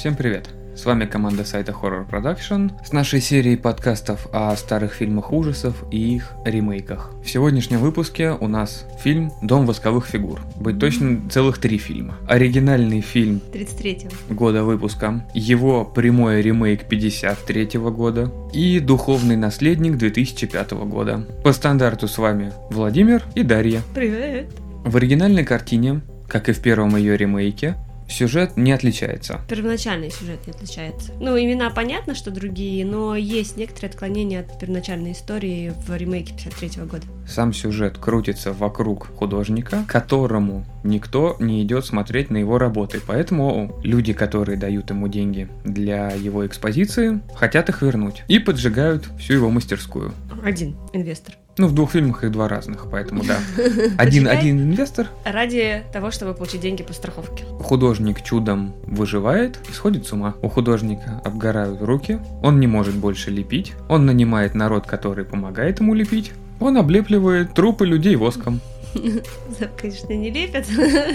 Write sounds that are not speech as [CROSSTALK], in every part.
Всем привет! С вами команда сайта Horror Production с нашей серией подкастов о старых фильмах ужасов и их ремейках. В сегодняшнем выпуске у нас фильм «Дом восковых фигур». Быть точным, целых три фильма. Оригинальный фильм 33-го. года выпуска, его прямой ремейк 53 года и духовный наследник 2005 года. По стандарту с вами Владимир и Дарья. Привет. В оригинальной картине, как и в первом ее ремейке, сюжет не отличается. Первоначальный сюжет не отличается. Ну, имена понятно, что другие, но есть некоторые отклонения от первоначальной истории в ремейке 53 года. Сам сюжет крутится вокруг художника, которому никто не идет смотреть на его работы. Поэтому люди, которые дают ему деньги для его экспозиции, хотят их вернуть и поджигают всю его мастерскую. Один инвестор. Ну, в двух фильмах их два разных, поэтому да. [LAUGHS] Один, один инвестор, Ради того, чтобы получить деньги по страховке. художник чудом выживает и сходит с ума. У художника обгорают руки, он не может больше лепить, он нанимает народ, который помогает ему лепить, он облепливает трупы людей воском. [LAUGHS] Да, конечно, не лепят,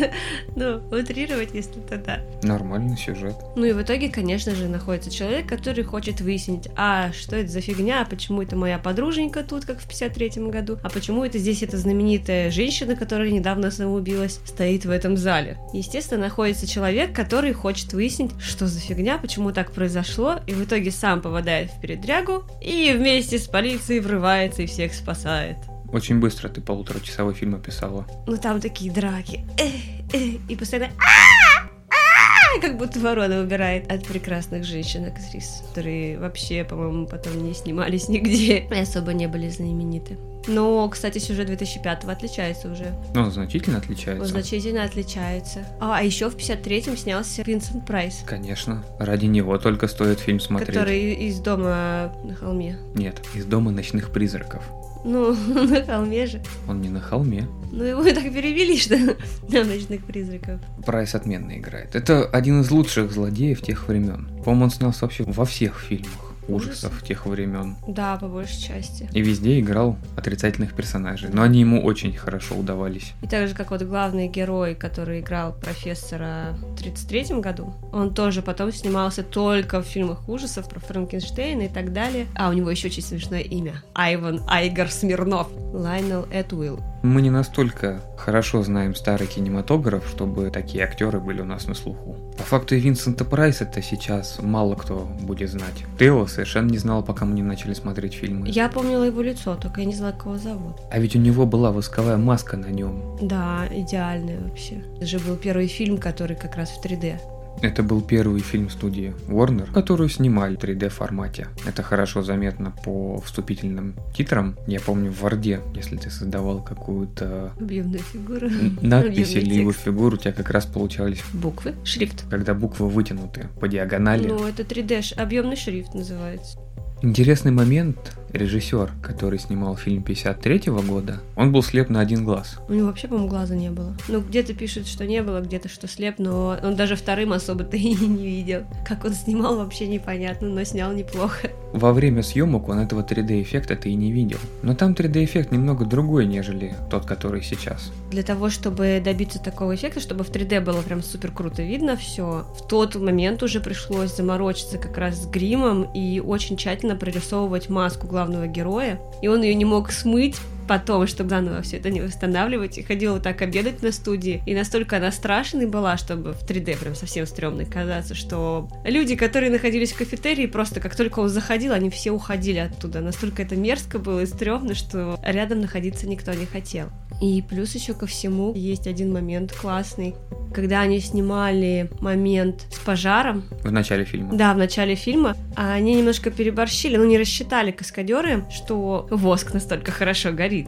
[LAUGHS] но утрировать, если то да. Нормальный сюжет. Ну и в итоге, конечно же, находится человек, который хочет выяснить, а что это за фигня, почему это моя подруженька тут, как в 53-м году, а почему это здесь эта знаменитая женщина, которая недавно самоубилась, стоит в этом зале. Естественно, находится человек, который хочет выяснить, что за фигня, почему так произошло, и в итоге сам попадает в передрягу и вместе с полицией врывается и всех спасает. Очень быстро ты полуторачасовой фильм описала. Ну там такие драки. Э, э, и постоянно «А! А!» как будто ворона убирает от прекрасных женщин актрис, которые вообще, по-моему, потом не снимались нигде и особо не были знамениты. Но, кстати, сюжет 2005 отличается уже. Он значительно Он отличается. значительно отличается. А, а еще в 53-м снялся Винсент Прайс, Конечно. Ради него только стоит фильм смотреть. который из дома на холме. Нет, из дома ночных призраков. Ну, [LAUGHS] на холме же. Он не на холме. Ну, его так перевели, что [LAUGHS] на ночных призраков. Прайс отменно играет. Это один из лучших злодеев тех времен. По-моему, он снялся вообще во всех фильмах ужасов тех времен. Да, по большей части. И везде играл отрицательных персонажей. Но они ему очень хорошо удавались. И так же, как вот главный герой, который играл профессора в 33 году, он тоже потом снимался только в фильмах ужасов про Франкенштейна и так далее. А у него еще очень смешное имя. Айван Айгар Смирнов. Лайнел Этуилл. Мы не настолько хорошо знаем старый кинематограф, чтобы такие актеры были у нас на слуху. По факту и Винсента Прайса-то сейчас мало кто будет знать. Тео совершенно не знал, пока мы не начали смотреть фильмы. Я помнила его лицо, только я не знала, как его зовут. А ведь у него была восковая маска на нем. Да, идеальный вообще. Это же был первый фильм, который как раз в 3D. Это был первый фильм студии Warner, которую снимали в 3D формате. Это хорошо заметно по вступительным титрам. Я помню в Варде, если ты создавал какую-то Объемная фигура. н- надпись или его фигуру, у тебя как раз получались, Буквы. Шрифт. когда буквы вытянуты по диагонали. Ну, это 3D, ш- объемный шрифт называется. Интересный момент. Режиссер, который снимал фильм 53 года, он был слеп на один глаз. У него вообще, по-моему, глаза не было. Ну, где-то пишут, что не было, где-то, что слеп, но он даже вторым особо-то [LAUGHS] и не видел. Как он снимал, вообще непонятно, но снял неплохо. Во время съемок он этого 3D-эффекта-то и не видел. Но там 3D-эффект немного другой, нежели тот, который сейчас. Для того, чтобы добиться такого эффекта, чтобы в 3D было прям супер круто видно все, в тот момент уже пришлось заморочиться как раз с гримом и очень тщательно прорисовывать маску главного героя. И он ее не мог смыть, потом, чтобы заново все это не восстанавливать, и ходила вот так обедать на студии. И настолько она страшной была, чтобы в 3D прям совсем стрёмной казаться, что люди, которые находились в кафетерии, просто как только он заходил, они все уходили оттуда. Настолько это мерзко было и стрёмно, что рядом находиться никто не хотел. И плюс еще ко всему есть один момент классный, когда они снимали момент с пожаром, В начале фильма. да, в начале фильма, а они немножко переборщили, ну не рассчитали каскадеры, что воск настолько хорошо горит.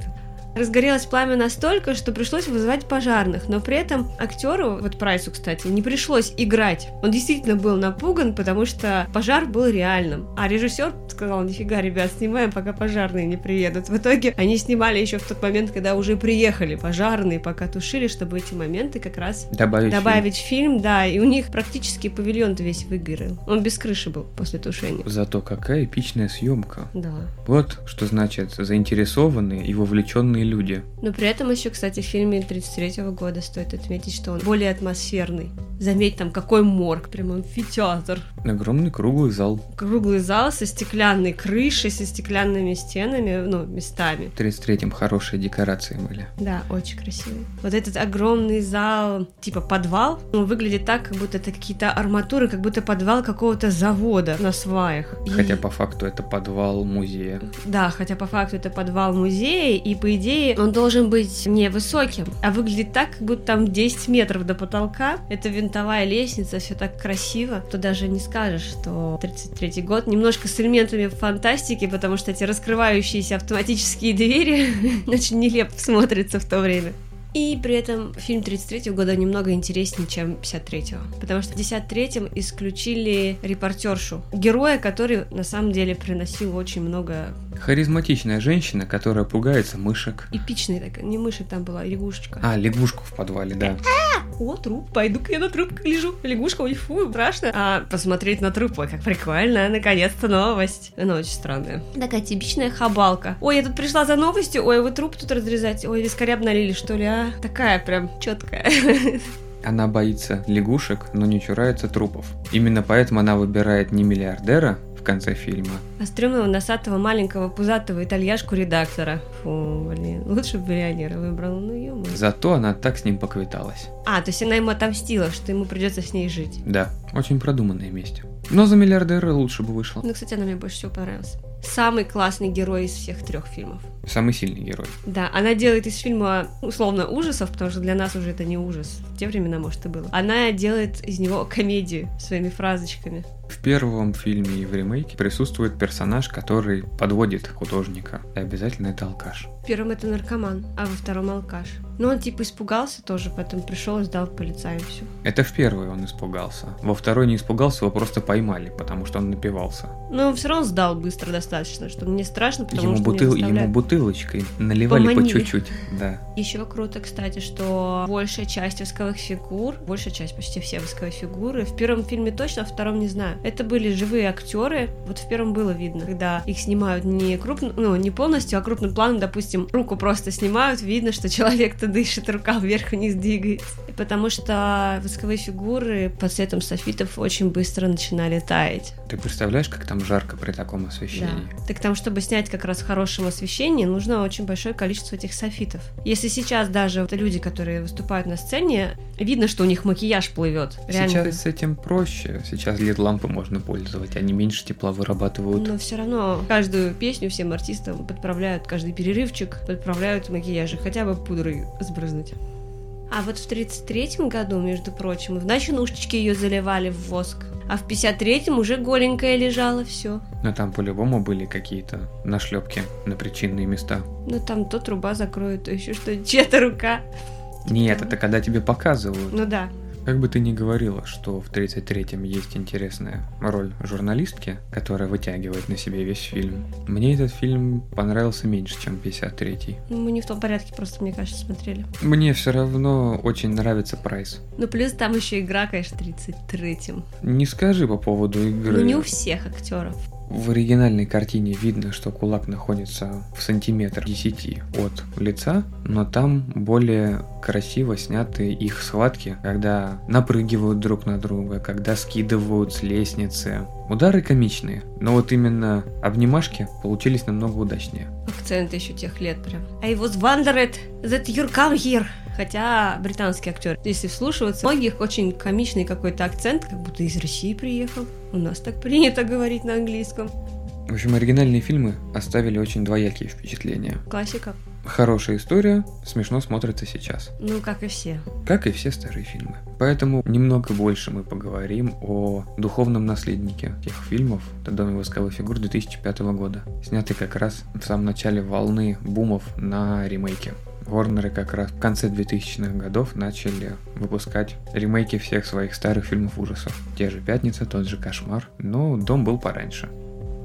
Разгорелось пламя настолько, что пришлось вызывать пожарных, но при этом актеру, вот Прайсу, кстати, не пришлось играть. Он действительно был напуган, потому что пожар был реальным. А режиссер сказал, нифига, ребят, снимаем, пока пожарные не приедут. В итоге они снимали еще в тот момент, когда уже приехали пожарные, пока тушили, чтобы эти моменты как раз Добавить, добавить в фильм, да, и у них практически павильон весь выгорел. Он без крыши был после тушения. фильм. Зато какая эпичная съемка. Да. Вот что значит заинтересованные и вовлеченные люди. Но при этом еще, кстати, в фильме 33 года стоит отметить, что он более атмосферный. Заметь там, какой морг, прям амфитеатр. Огромный круглый зал. Круглый зал со стеклянной крышей, со стеклянными стенами, ну, местами. В 33-м хорошие декорации были. Да, очень красивый. Вот этот огромный зал, типа подвал, он выглядит так, как будто это какие-то арматуры, как будто подвал какого-то завода на сваях. И- Хотя по факту это подвал музея. Да, хотя по факту это подвал музея, и по идее он должен быть невысоким, а выглядит так, как будто там 10 метров до потолка. Это винтовая лестница, все так красиво, то даже не скажешь, что 33 год немножко с элементами фантастики, потому что эти раскрывающиеся автоматические двери [LAUGHS] очень нелепо смотрятся в то время. И при этом фильм 33 года немного интереснее, чем 53-го. Потому что в 53-м исключили репортершу. Героя, который на самом деле приносил очень много Харизматичная женщина, которая пугается мышек. эпичной, так, не мышек там была, лягушечка. А, лягушку в подвале, да. О, труп, пойду-ка я на труп лежу. Лягушка, ой, фу, страшно. А посмотреть на труп, ой, как прикольно, наконец-то новость. Она очень странная. Такая типичная хабалка. Ой, я тут пришла за новостью, ой, вы труп тут разрезать. Ой, вискаря обналили, что ли, а? Такая прям четкая. [LAUGHS] Она боится лягушек, но не чурается трупов. Именно поэтому она выбирает не миллиардера конце фильма, А стрёмного носатого маленького пузатого итальяшку редактора. Фу, блин, лучше бы миллионера выбрала, ну ё зато она так с ним поквиталась. А, то есть она ему отомстила, что ему придется с ней жить. Да, очень продуманная месть. Но за миллиардера лучше бы вышло. Ну, кстати, она мне больше всего понравилась. Самый классный герой из всех трех фильмов. Самый сильный герой. Да, она делает из фильма условно ужасов, потому что для нас уже это не ужас. В те времена, может, и было. Она делает из него комедию своими фразочками. В первом фильме и в ремейке присутствует персонаж, который подводит художника. И обязательно это алкаш. В первом это наркоман, а во втором алкаш. Но он типа испугался тоже, поэтому пришел и сдал полицаям все. Это в первый он испугался. Во второй не испугался, его просто поймали, потому что он напивался. Но он все равно сдал быстро достаточно, что мне страшно, потому ему, что бутыл- ему бутылочкой наливали по Поманили. чуть-чуть. Да. Еще круто, кстати, что большая часть восковых фигур, большая часть, почти все восковые фигуры, в первом фильме точно, а в втором не знаю. Это были живые актеры. Вот в первом было видно, когда их снимают не крупно, ну, не полностью, а крупным планом, допустим, руку просто снимают, видно, что человек-то дышит, рука вверх-вниз двигается. Потому что восковые фигуры под светом софитов очень быстро начинали таять. Ты представляешь, как там жарко при таком освещении? Да. Так там, чтобы снять как раз в хорошем освещении, нужно очень большое количество этих софитов. Если сейчас даже вот люди, которые выступают на сцене, видно, что у них макияж плывет. Реально. Сейчас с этим проще. Сейчас LED-лампы можно пользовать, они меньше тепла вырабатывают. Но все равно каждую песню всем артистам подправляют, каждый перерывчик подправляют макияжи, хотя бы пудрой сбрызнуть. А вот в 33-м году, между прочим, в ночнушечке ее заливали в воск. А в 53-м уже голенькая лежала, все. Но там по-любому были какие-то нашлепки на причинные места. Ну там то труба закроет, то еще что, чья-то рука. Нет, это когда тебе показывают. Ну да. Как бы ты ни говорила, что в 33-м есть интересная роль журналистки, которая вытягивает на себе весь фильм, мне этот фильм понравился меньше, чем 53-й. Ну, мы не в том порядке просто, мне кажется, смотрели. Мне все равно очень нравится Прайс. Ну, плюс там еще игра, конечно, в 33-м. Не скажи по поводу игры. Ну, не у всех актеров. В оригинальной картине видно, что кулак находится в сантиметр 10 от лица, но там более красиво сняты их схватки, когда напрыгивают друг на друга, когда скидывают с лестницы. Удары комичные, но вот именно обнимашки получились намного удачнее. Акцент еще тех лет прям. I was wondered that you come here. Хотя британский актер, если вслушиваться, у многих очень комичный какой-то акцент, как будто из России приехал. У нас так принято говорить на английском. В общем, оригинальные фильмы оставили очень двоякие впечатления. Классика. Хорошая история, смешно смотрится сейчас. Ну, как и все. как и все старые фильмы. Поэтому немного больше мы поговорим о духовном наследнике тех фильмов «Это «Дом восковых фигур» 2005 года, снятый как раз в самом начале волны бумов на ремейки. Ворнеры как раз в конце 2000-х годов начали выпускать ремейки всех своих старых фильмов ужасов. Те же «Пятница», тот же «Кошмар», но «Дом» был пораньше.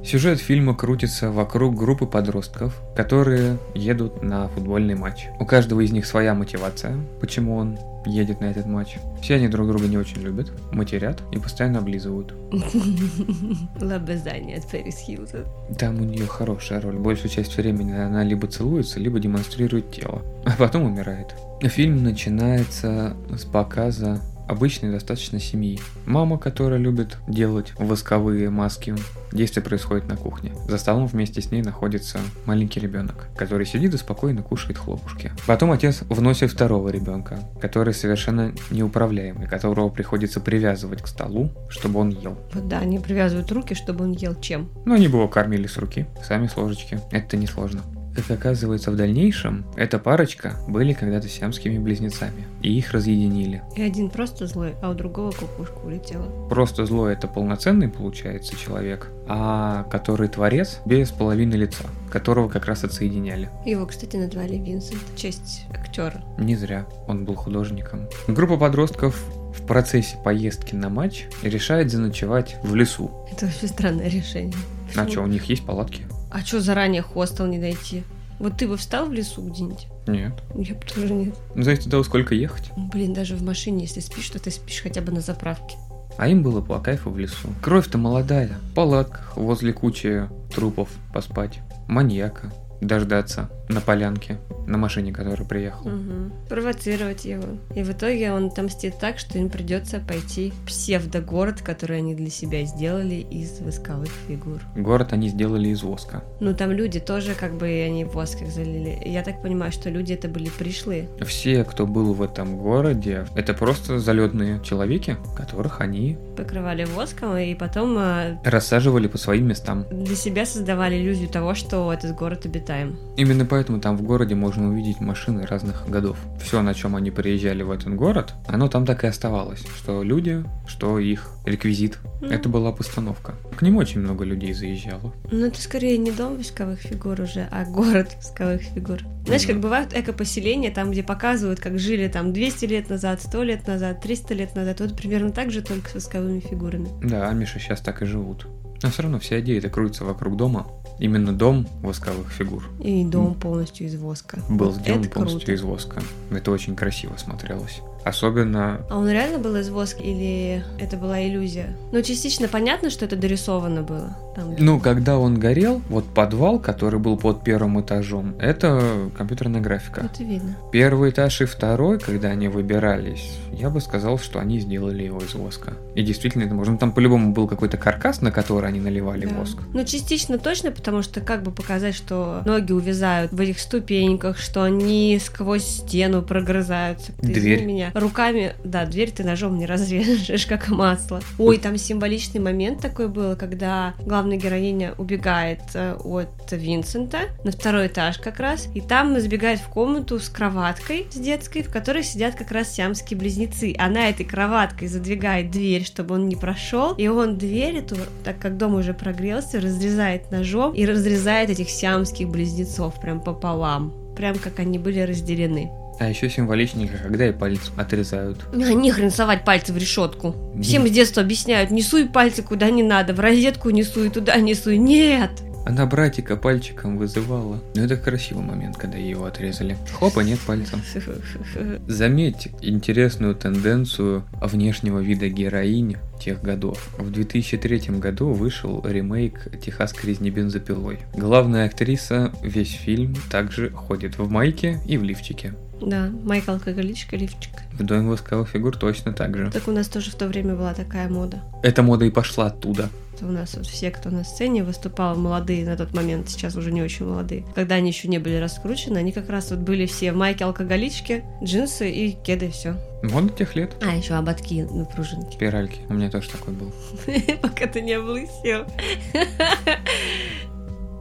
Сюжет фильма крутится вокруг группы подростков, которые едут на футбольный матч. У каждого из них своя мотивация, почему он едет на этот матч. Все они друг друга не очень любят, матерят и постоянно облизывают. [LAUGHS] Лобызание от Пэрис Хилтон. Там у нее хорошая роль. Большую часть времени она либо целуется, либо демонстрирует тело, а потом умирает. Фильм начинается с показа обычной достаточно семьи. Мама, которая любит делать восковые маски. Действие происходит на кухне. За столом вместе с ней находится маленький ребенок, который сидит и спокойно кушает хлопушки. Потом отец вносит второго ребенка, который совершенно неуправляемый, которого приходится привязывать к столу, чтобы он ел. Да, они привязывают руки, чтобы он ел чем? Ну, они бы его кормили с руки, сами с ложечки. Это несложно. Как оказывается в дальнейшем, эта парочка были когда-то сиамскими близнецами, и их разъединили. И один просто злой, а у другого кукушка улетела. Просто злой это полноценный, получается, человек, а который творец без половины лица, которого как раз отсоединяли. Его, кстати, назвали Винсент, в честь актера. Не зря, он был художником. Группа подростков в процессе поездки на матч решает заночевать в лесу. Это вообще странное решение. А что, у них есть палатки? А что заранее хостел не дойти? Вот ты бы встал в лесу где-нибудь? Нет. Я бы тоже нет. Знаете, до сколько ехать? Блин, даже в машине, если спишь, то ты спишь хотя бы на заправке. А им было по кайфу в лесу. Кровь-то молодая. В палатках, возле кучи трупов поспать. Маньяка дождаться на полянке, на машине, которая приехала. Угу. Провоцировать его. И в итоге он отомстит так, что им придется пойти в псевдогород, который они для себя сделали из восковых фигур. Город они сделали из воска. Ну, там люди тоже как бы они воск их залили. Я так понимаю, что люди это были пришлые. Все, кто был в этом городе, это просто залетные человеки, которых они покрывали воском и потом э, рассаживали по своим местам. Для себя создавали иллюзию того, что этот город обитаем. Именно поэтому там в городе можно увидеть машины разных годов. Все, на чем они приезжали в этот город, оно там так и оставалось. Что люди, что их реквизит. Mm. Это была постановка. К ним очень много людей заезжало. Ну, это скорее не дом восковых фигур уже, а город восковых фигур. Знаешь, mm. как бывают эко-поселения, там, где показывают, как жили там 200 лет назад, 100 лет назад, 300 лет назад. Вот примерно так же, только с восковыми фигурами. Да, Миша сейчас так и живут. Но все равно вся идея это крутится вокруг дома. Именно дом восковых фигур. И дом полностью из воска. Был сделан полностью круто. из воска. Это очень красиво смотрелось. Особенно... А он реально был из воска или это была иллюзия? Ну, частично понятно, что это дорисовано было. Там, ну, когда он горел, вот подвал, который был под первым этажом, это компьютерная графика. Это видно. Первый этаж и второй, когда они выбирались, я бы сказал, что они сделали его из воска. И действительно это можно. Там по-любому был какой-то каркас, на который они наливали да. воск. Ну, частично точно, потому что как бы показать, что ноги увязают в этих ступеньках, что они сквозь стену прогрызаются. Ты Дверь. меня. Руками, да, дверь ты ножом не разрежешь, как масло. Ой, там символичный момент такой был, когда главная героиня убегает э, от Винсента на второй этаж как раз, и там забегает в комнату с кроваткой с детской, в которой сидят как раз сиамские близнецы. Она этой кроваткой задвигает дверь, чтобы он не прошел, и он дверь эту, так как дом уже прогрелся, разрезает ножом и разрезает этих сиамских близнецов прям пополам прям как они были разделены. А еще символичненько, когда и палец отрезают. А не хрен совать пальцы в решетку. Всем с детства объясняют, не суй пальцы куда не надо, в розетку не суй, туда не суй. Нет! Она братика пальчиком вызывала. Но это красивый момент, когда ее отрезали. Хопа, нет пальца. [LAUGHS] Заметьте интересную тенденцию внешнего вида героини тех годов. В 2003 году вышел ремейк «Техасской резни бензопилой». Главная актриса весь фильм также ходит в майке и в лифчике. Да, майка алкоголичка, лифчик. В доме восковых фигур точно так же. Так у нас тоже в то время была такая мода. Эта мода и пошла оттуда. У нас вот все, кто на сцене выступал, молодые на тот момент, сейчас уже не очень молодые, когда они еще не были раскручены, они как раз вот были все майки алкоголички, джинсы и кеды, все. Мода тех лет. А, еще ободки на пружинке. Спиральки. У меня тоже такой был. [LAUGHS] Пока ты не облысел.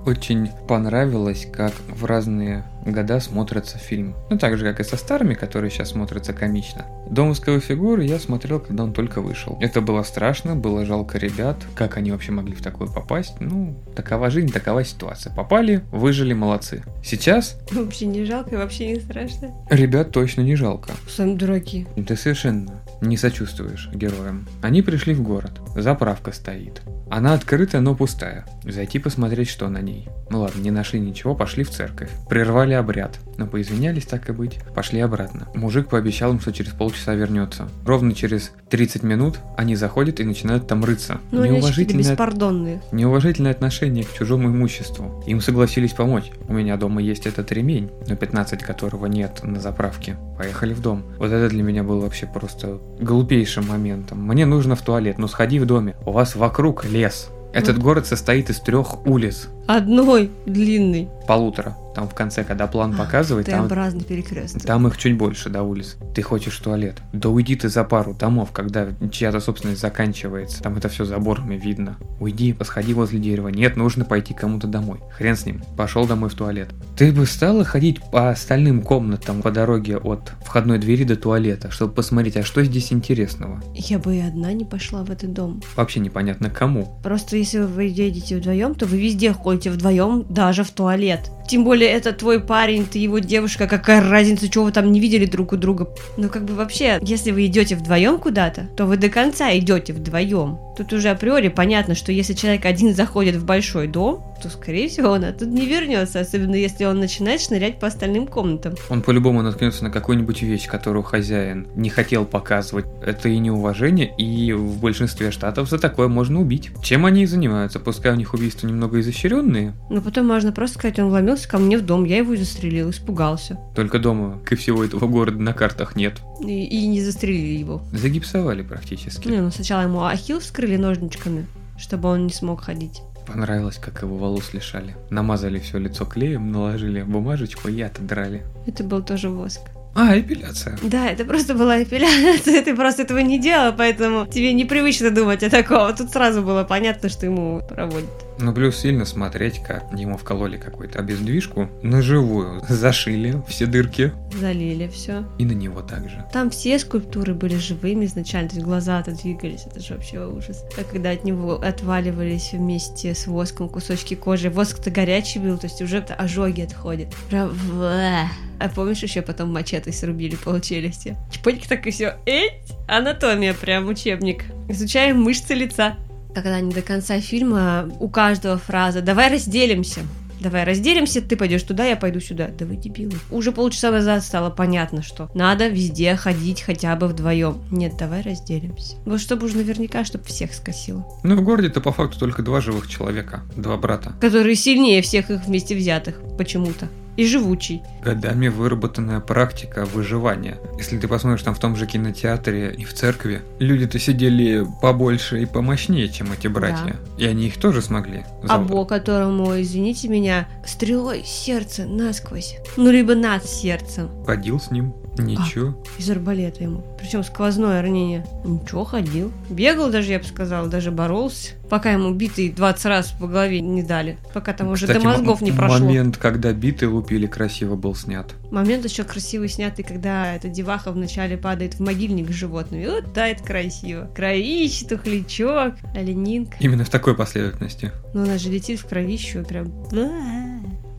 Очень понравилось, как в разные года смотрится фильм. Ну, так же, как и со старыми, которые сейчас смотрятся комично. «Домовского фигуры» я смотрел, когда он только вышел. Это было страшно, было жалко ребят, как они вообще могли в такое попасть. Ну, такова жизнь, такова ситуация. Попали, выжили, молодцы. Сейчас... [LAUGHS] Вообще не жалко и вообще не страшно. Ребят точно не жалко. Сами дураки. Это совершенно не сочувствуешь героям. Они пришли в город. Заправка стоит. Она открытая, но пустая. Зайти посмотреть, что на ней. Ну ладно, не нашли ничего, пошли в церковь. Прервали обряд. Но поизвинялись, так и быть. Пошли обратно. Мужик пообещал им, что через полчаса вернется. Ровно через 30 минут они заходят и начинают там рыться. Ну, Неуважительное, беспардонные. неуважительное отношение к чужому имуществу. Им согласились помочь. У меня дома есть этот ремень, на 15 которого нет на заправке. Поехали в дом. Вот это для меня был вообще просто глупейшим моментом. Мне нужно в туалет, ну сходи в доме. У вас вокруг лес. Этот город состоит из трех улиц. Одной длинный. Полутора. Там в конце, когда план показывает, там, перекресток. там их чуть больше до улиц. Ты хочешь в туалет? Да уйди ты за пару домов, когда чья-то собственность заканчивается. Там это все заборами видно. Уйди, посходи возле дерева. Нет, нужно пойти кому-то домой. Хрен с ним. Пошел домой в туалет. Ты бы стала ходить по остальным комнатам по дороге от входной двери до туалета, чтобы посмотреть, а что здесь интересного? Я бы и одна не пошла в этот дом. Вообще непонятно кому. Просто если вы едете вдвоем, то вы везде ходите вдвоем, даже в туалет. Тем более это твой парень, ты его девушка, какая разница, чего вы там не видели друг у друга. Ну как бы вообще, если вы идете вдвоем куда-то, то вы до конца идете вдвоем. Тут уже априори понятно, что если человек один заходит в большой дом, то скорее всего он оттуда не вернется, особенно если он начинает шнырять по остальным комнатам. Он по-любому наткнется на какую-нибудь вещь, которую хозяин не хотел показывать. Это и неуважение, и в большинстве штатов за такое можно убить. Чем они и занимаются, пускай у них убийства немного изощренные, Но потом можно просто сказать, он вломился ко мне в дом, я его и застрелил, испугался. только дома, как и всего этого города, на картах нет. И, и не застрелили его. Загипсовали практически. Не, ну сначала ему ахилл вскрыли ножничками, чтобы он не смог ходить. Понравилось, как его волос лишали. Намазали все лицо клеем, наложили бумажечку и отодрали. Это был тоже воск. А, эпиляция. Да, это просто была эпиляция, [LAUGHS] ты просто этого не делал, поэтому тебе непривычно думать о таком. Тут сразу было понятно, что ему проводят. Ну, плюс сильно смотреть, как ему вкололи какую-то обездвижку на живую. Зашили все дырки. Залили все. И на него также. Там все скульптуры были живыми изначально, то есть глаза-то двигались, это же вообще ужас. А когда от него отваливались вместе с воском кусочки кожи, воск-то горячий был, то есть уже ожоги отходят. Прям в- А помнишь, еще потом мачете срубили полчелюсти? Чпоньки так и все. Эть! Анатомия, прям учебник. Изучаем мышцы лица. Когда не до конца фильма, у каждого фраза «давай разделимся». Давай разделимся, ты пойдешь туда, я пойду сюда. Да вы дебилы. Уже полчаса назад стало понятно, что надо везде ходить хотя бы вдвоем. Нет, давай разделимся. Вот чтобы уж наверняка, чтобы всех скосило. Ну, в городе-то по факту только два живых человека. Два брата. Которые сильнее всех их вместе взятых, почему-то. И живучий. Годами выработанная практика выживания. Если ты посмотришь там в том же кинотеатре и в церкви, люди-то сидели побольше и помощнее, чем эти братья. И они их тоже смогли. А забрать. Бог, которому, извините меня, стрелой сердце насквозь. Ну, либо над сердцем. Ходил с ним. Ничего. Из арбалета ему. Причем сквозное ранение. Ничего, ходил. Бегал даже, я бы сказала, даже боролся. Пока ему битый 20 раз по голове не дали. Пока там уже Кстати, до мозгов не прошло. момент, когда биты лупили, красиво был снят. Момент еще красивый снятый, когда эта деваха вначале падает в могильник с животными. Вот да, это красиво. Кровище, тухлячок, оленинка. Именно в такой последовательности. Ну, она же летит в кровищу, прям...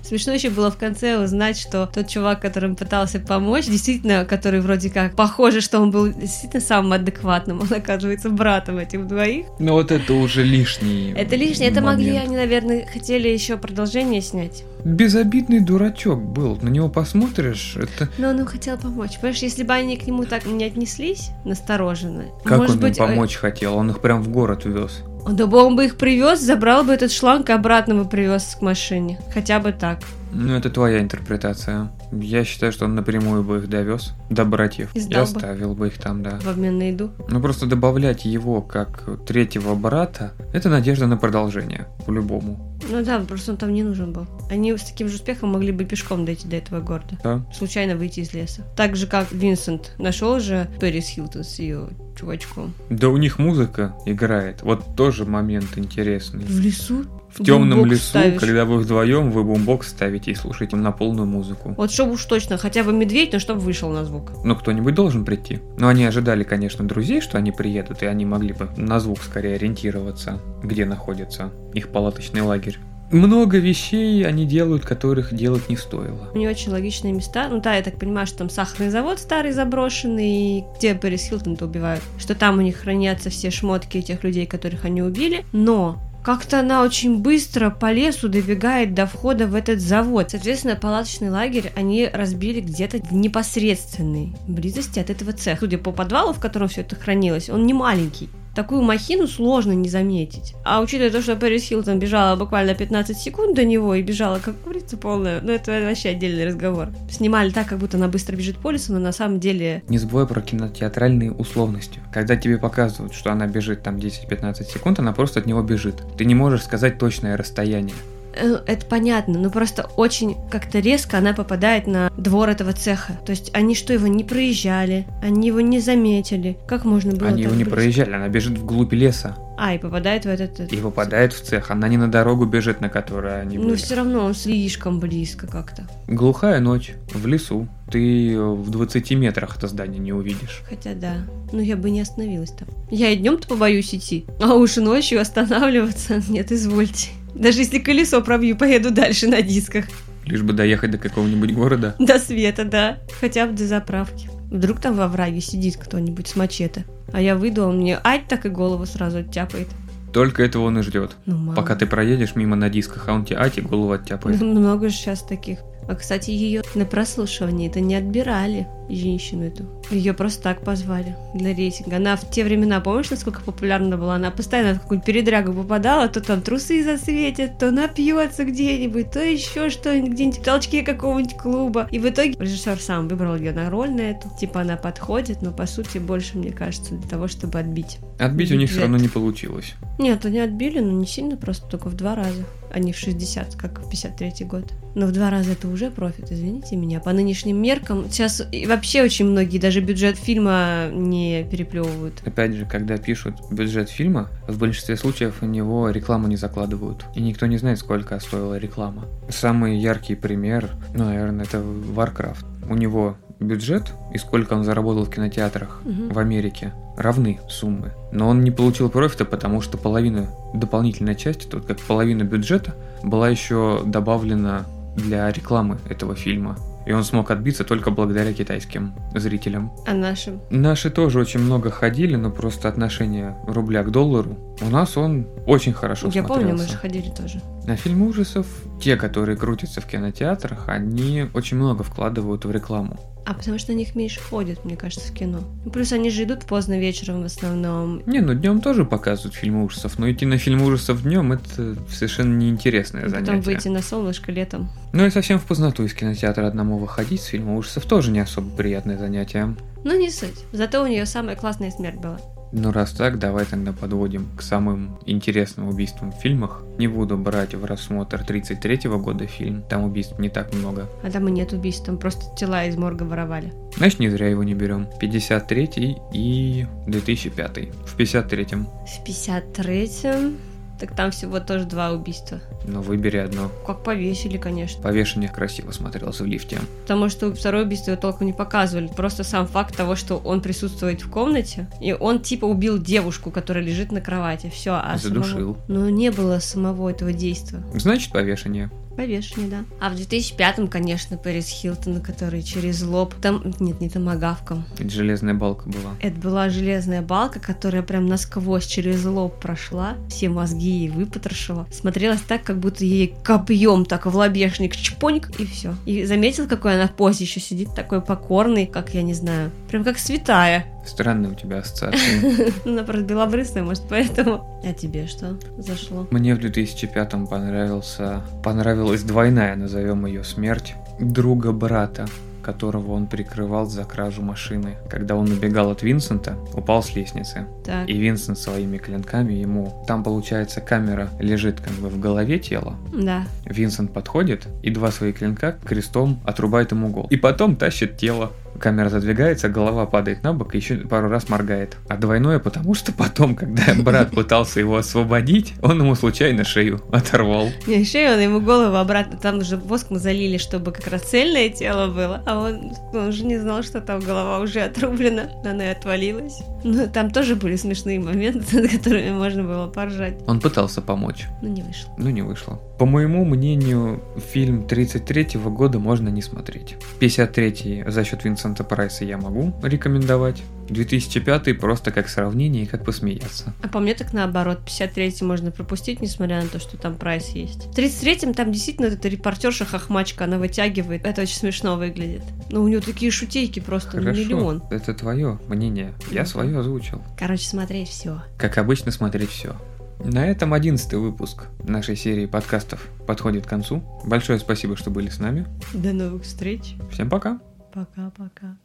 Смешно еще было в конце узнать, что тот чувак, которым пытался помочь, действительно, который вроде как похоже, что он был действительно самым адекватным, он оказывается братом этих двоих. Но вот это уже лишний Это лишнее, это могли они, наверное, хотели еще продолжение снять. Безобидный дурачок был. На него посмотришь, это... Но он им хотел помочь. Понимаешь, если бы они к нему так не отнеслись настороженно, Как может он быть, им э, помочь хотел? Он их прям в город вез. Да бы он бы их привез, забрал бы этот шланг и обратно бы привез к машине. Хотя бы так. Ну, это твоя интерпретация. Я считаю, что он напрямую бы их довез до братьев. И И оставил бы их там, да. В обмен на еду. Ну, просто добавлять его как третьего брата, это надежда на продолжение, по-любому. Ну да, просто он там не нужен был. Они с таким же успехом могли бы пешком дойти до этого города. Да? Случайно выйти из леса. Так же, как Винсент нашел же Пэрис Хилтон с ее чувачком. Да у них музыка играет. Вот тоже момент интересный. В лесу? В темном лесу, ставишь. когда вы вдвоем, вы бумбокс ставите и слушаете на полную музыку. Вот чтобы уж точно, хотя бы медведь, но чтобы вышел на звук. Ну, кто-нибудь должен прийти. Но они ожидали, конечно, друзей, что они приедут, и они могли бы на звук скорее ориентироваться, где находится их палаточный лагерь. много вещей они делают, которых делать не стоило. У нее очень логичные места. Ну да, я так понимаю, что там сахарный завод старый заброшенный, где Пэрис Хилтон-то убивают. Что там у них хранятся все шмотки тех людей, которых они убили. Но как-то она очень быстро по лесу добегает до входа в этот завод. Соответственно, палаточный лагерь они разбили где-то в непосредственной близости от этого цеха. Судя по подвалу, в котором все это хранилось, он не маленький такую махину сложно не заметить. А учитывая то, что Пэрис Хилтон бежала буквально 15 секунд до него и бежала, как говорится, полная, ну это вообще отдельный разговор. Снимали так, как будто она быстро бежит по лесу, но на самом деле... Не забывай про кинотеатральные условности. Когда тебе показывают, что она бежит там 10-15 секунд, она просто от него бежит. Ты не можешь сказать точное расстояние. Э, это понятно, но просто очень как-то резко она попадает на двор этого цеха. То есть они что, его не проезжали? Они его не заметили? Как можно было Они его не близко? проезжали, она бежит вглубь леса. А, и попадает в этот... И попадает в цех. Она не на дорогу бежит, на которой они Ну, были. все равно он слишком близко как-то. Глухая ночь, в лесу. Ты в 20 метрах это здание не увидишь. Хотя да. Ну, я бы не остановилась там. Я и днем-то побоюсь идти. А уж ночью останавливаться [LAUGHS] нет, извольте. Даже если колесо пробью, поеду дальше на дисках. Лишь бы доехать до какого-нибудь города. До света, да. Хотя бы до заправки. Вдруг там во враге сидит кто-нибудь с мачете. А я выйду, он мне ать так и голову сразу оттяпает. Только этого он и ждет. Ну, мало. Пока ты проедешь мимо на дисках, а он тебе ати голову оттяпает. Много же сейчас таких. А, кстати, ее на прослушивании это не отбирали, женщину эту. Ее просто так позвали для рейтинга. Она в те времена, помнишь, насколько популярна была? Она постоянно в какую-нибудь передрягу попадала, то там трусы засветят, то напьется где-нибудь, то еще что-нибудь, где-нибудь в толчке какого-нибудь клуба. И в итоге режиссер сам выбрал ее на роль на эту. Типа она подходит, но по сути больше, мне кажется, для того, чтобы отбить. Отбить у них все равно не получилось. Нет, они отбили, но не сильно, просто только в два раза. А не в 60, как в 53 год. Но в два раза это уже профит, извините меня. По нынешним меркам сейчас вообще очень многие даже бюджет фильма не переплевывают. Опять же, когда пишут бюджет фильма, в большинстве случаев у него рекламу не закладывают. И никто не знает, сколько стоила реклама. Самый яркий пример, ну, наверное, это Warcraft. У него бюджет и сколько он заработал в кинотеатрах Мгм. в Америке равны суммы. Но он не получил профита, потому что половина дополнительной части, тут как половина бюджета, была еще добавлена для рекламы этого фильма. И он смог отбиться только благодаря китайским зрителям. А нашим? Наши тоже очень много ходили, но просто отношение рубля к доллару у нас он очень хорошо Я помню, мы смотрелся. же ходили тоже. На фильмы ужасов, те, которые крутятся в кинотеатрах, они очень много вкладывают в рекламу. А потому что на них меньше ходят, мне кажется, в кино. Ну, Плюс они же идут поздно вечером в основном. Не, ну днем тоже показывают фильмы ужасов, но идти на фильм ужасов днем это совершенно неинтересное И потом занятие. выйти на солнышко летом. Ну и совсем в познату из кинотеатра одному выходить с фильма ужасов тоже не особо приятное занятие. Ну, не суть. Зато у нее самая классная смерть была. Ну раз так, давай тогда подводим к самым интересным убийствам в фильмах. Не буду брать в рассмотр 33 года фильм, там убийств не так много. А там и нет убийств, там просто тела из морга воровали. Значит, не зря его не берем. 53 и 2005. В 53-м. В 53-м... Так там всего тоже два убийства. Ну, выбери одно. Как повесили, конечно. Повешение красиво смотрелось в лифте. Потому что второе убийство его толком не показывали. Просто сам факт того, что он присутствует в комнате, и он типа убил девушку, которая лежит на кровати. Все, а Задушил. самого- Ну, не было самого этого действия. Значит, повешение. Повешение, да. А в 2005-м, конечно, Пэрис Хилтон, который через лоб... Там... Нет, не томагавком. Это железная балка была. Это была железная балка, которая прям насквозь через лоб прошла, все мозги ей выпотрошила. Смотрелась так, как будто ей копьем так в лобешник чпоньк, и все. И заметил, какой она в позе еще сидит, такой покорный, как, я не знаю, прям как святая. Странные у тебя ассоциации. [LAUGHS] Она просто белобрысая, может, поэтому. А тебе что зашло? Мне в 2005 понравился, понравилась двойная, назовем ее смерть, друга брата, которого он прикрывал за кражу машины. Когда он убегал от Винсента, упал с лестницы. Так. И Винсент своими клинками ему... Там, получается, камера лежит как бы в голове тела. Да. Винсент подходит и два свои клинка крестом отрубает ему голову. И потом тащит тело камера задвигается, голова падает на бок и еще пару раз моргает. А двойное, потому что потом, когда [LAUGHS] брат пытался его освободить, он ему случайно шею оторвал. Не, шею, он ему голову обратно, там уже воском залили, чтобы как раз цельное тело было, а он, он уже не знал, что там голова уже отрублена, она и отвалилась. Но там тоже были смешные моменты, [LAUGHS] над которыми можно было поржать. Он пытался помочь. Ну, не вышло. Ну, не вышло. По моему мнению, фильм 33 года можно не смотреть. 53 за счет Винсента Прайса я могу рекомендовать. 2005 просто как сравнение и как посмеяться. А по мне так наоборот, 53-й можно пропустить, несмотря на то, что там прайс есть. В 33-м там действительно эта репортерша хохмачка, она вытягивает. Это очень смешно выглядит. Но у нее такие шутейки просто на Хорошо, миллион. это твое мнение. Я свое озвучил. Короче, смотреть все. Как обычно, смотреть все. На этом одиннадцатый выпуск нашей серии подкастов подходит к концу. Большое спасибо, что были с нами. До новых встреч. Всем пока! Пока-пока.